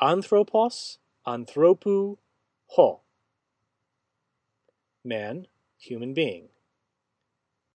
Anthropos, anthropou, ho. Man, human being.